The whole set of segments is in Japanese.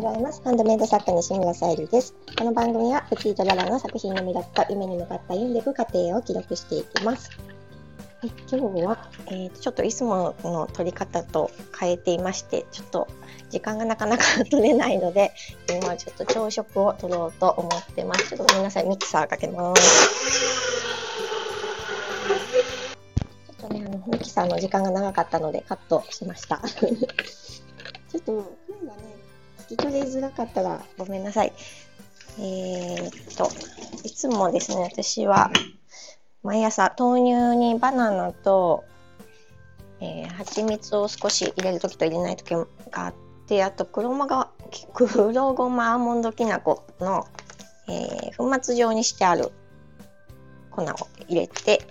ございます。ハンドメイド作家西村さゆりです。この番組はプティとララの作品の魅力と夢に向かった読んでいく過程を記録していきます。今日は、えー、ちょっといつもの撮り方と変えていまして、ちょっと時間がなかなか取れないので、今ちょっと朝食を取ろうと思ってます。ちょっとごめんなさい、ミキサーかけます。ちょっとね、あのミキサーの時間が長かったのでカットしました。ちょっと、聞き取りづらかったらごめんなさい。えー、っと、いつもですね、私は毎朝豆乳にバナナと、えー、蜂蜜を少し入れるときと入れないときがあって、あと黒ま 黒ごまアーモンドきな粉の、えー、粉末状にしてある粉を入れて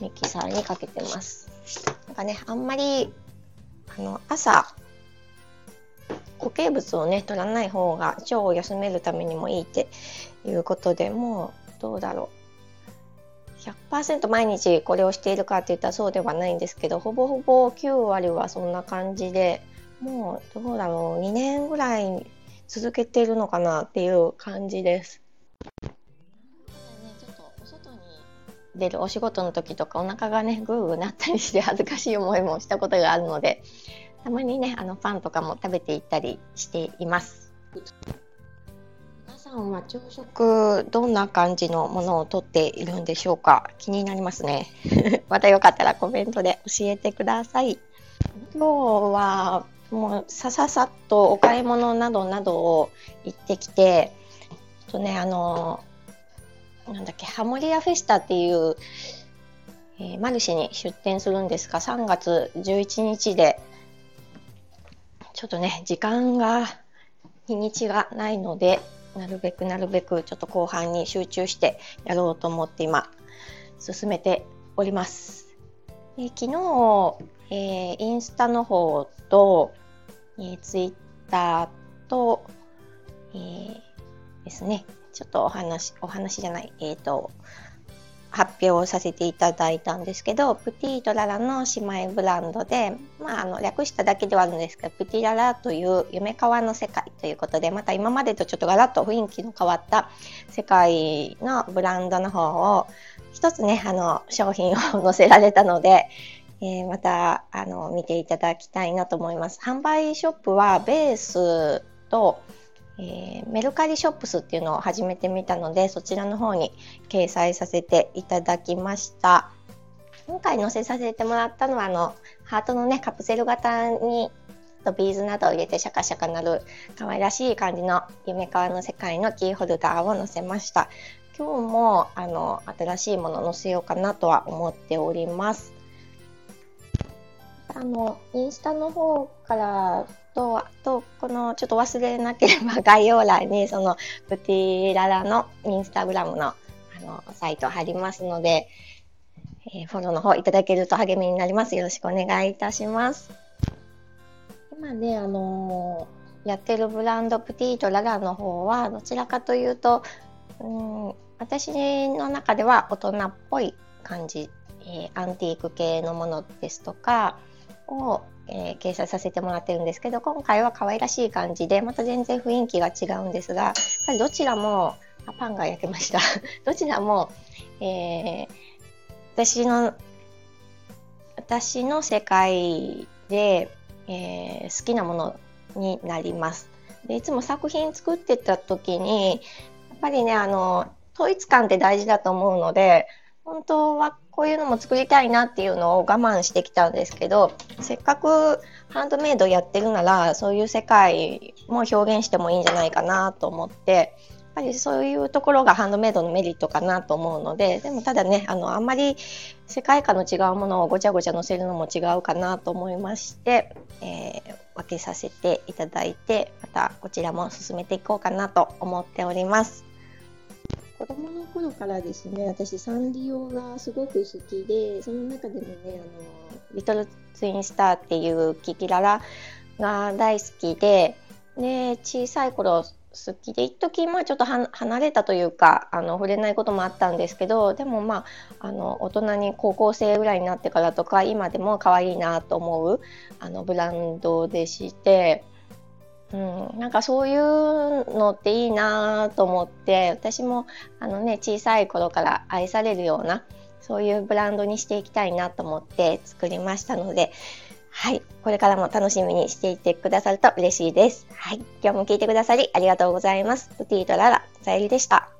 ミキサーにかけてます。なんかね、あんまりあの朝固形物をね取らない方が腸を休めるためにもいいっていうことでもうどうだろう100%毎日これをしているかって言ったらそうではないんですけどほぼほぼ9割はそんな感じでもうどうだろう2年ぐらい続けてるのかなっていう感じです。出るお仕事の時とかお腹がねグーグーなったりして恥ずかしい思いもしたことがあるのでたまにねあのパンとかも食べていったりしています。皆さんは朝食どんな感じのものをとっているんでしょうか？気になりますね。またよかったらコメントで教えてください。今日はもうさささっとお買い物などなどを行ってきてとねあのなんだっけハモリアフェスタっていう、えー、マルシェに出店するんですが3月11日でちょっとね時間が日にちがないのでなるべくなるべくちょっと後半に集中してやろうと思って今進めております。で昨日、えー、インスタの方と、えー、ツイッターと、えー、ですねちょっとお話、お話じゃない、えっ、ー、と、発表をさせていただいたんですけど、プティートララの姉妹ブランドで、まあ、あの略しただけではあるんですけど、プティララという夢川の世界ということで、また今までとちょっとガラッと雰囲気の変わった世界のブランドの方を、一つね、あの、商品を載せられたので、えー、また、あの、見ていただきたいなと思います。販売ショップはベースと、えー、メルカリショップスっていうのを始めてみたのでそちらの方に掲載させていただきました。今回載せさせてもらったのはあのハートのねカプセル型にビーズなどを入れてシャカシャカなる可愛らしい感じの夢川の世界のキーホルダーを載せました。今日もあの新しいもの載せようかなとは思っております。あのインスタの方からと、あと、この、ちょっと忘れなければ概要欄に、その、プティララのインスタグラムの、あの、サイト貼りますので、えー、フォローの方いただけると励みになります。よろしくお願いいたします。今ね、あのー、やってるブランドプティとララの方は、どちらかというと、うん、私の中では大人っぽい感じ、えー、アンティーク系のものですとかを、えー、掲載させてもらってるんですけど今回は可愛らしい感じでまた全然雰囲気が違うんですがやっぱりどちらもあパンが焼けました どちらも、えー、私の私の世界で、えー、好きなものになります。でいつも作品作ってた時にやっぱりねあの統一感って大事だと思うので本当はこういうのも作りたいなっていうのを我慢してきたんですけどせっかくハンドメイドやってるならそういう世界も表現してもいいんじゃないかなと思ってやっぱりそういうところがハンドメイドのメリットかなと思うのででもただねあのあんまり世界観の違うものをごちゃごちゃ載せるのも違うかなと思いまして、えー、分けさせていただいてまたこちらも進めていこうかなと思っております。子供の頃からですね私サンリオがすごく好きでその中でもねあのリトルツインスターっていうキキララが大好きでで小さい頃好きで一時まあちょっと離れたというかあの触れないこともあったんですけどでもまああの大人に高校生ぐらいになってからとか今でも可愛いなと思うあのブランドでしてうん、なんかそういうのっていいなと思って私もあのね小さい頃から愛されるようなそういうブランドにしていきたいなと思って作りましたのではい。これからも楽しみにしていてくださると嬉しいです。はい。今日も聞いてくださりありがとうございます。プティートララ、さゆりでした。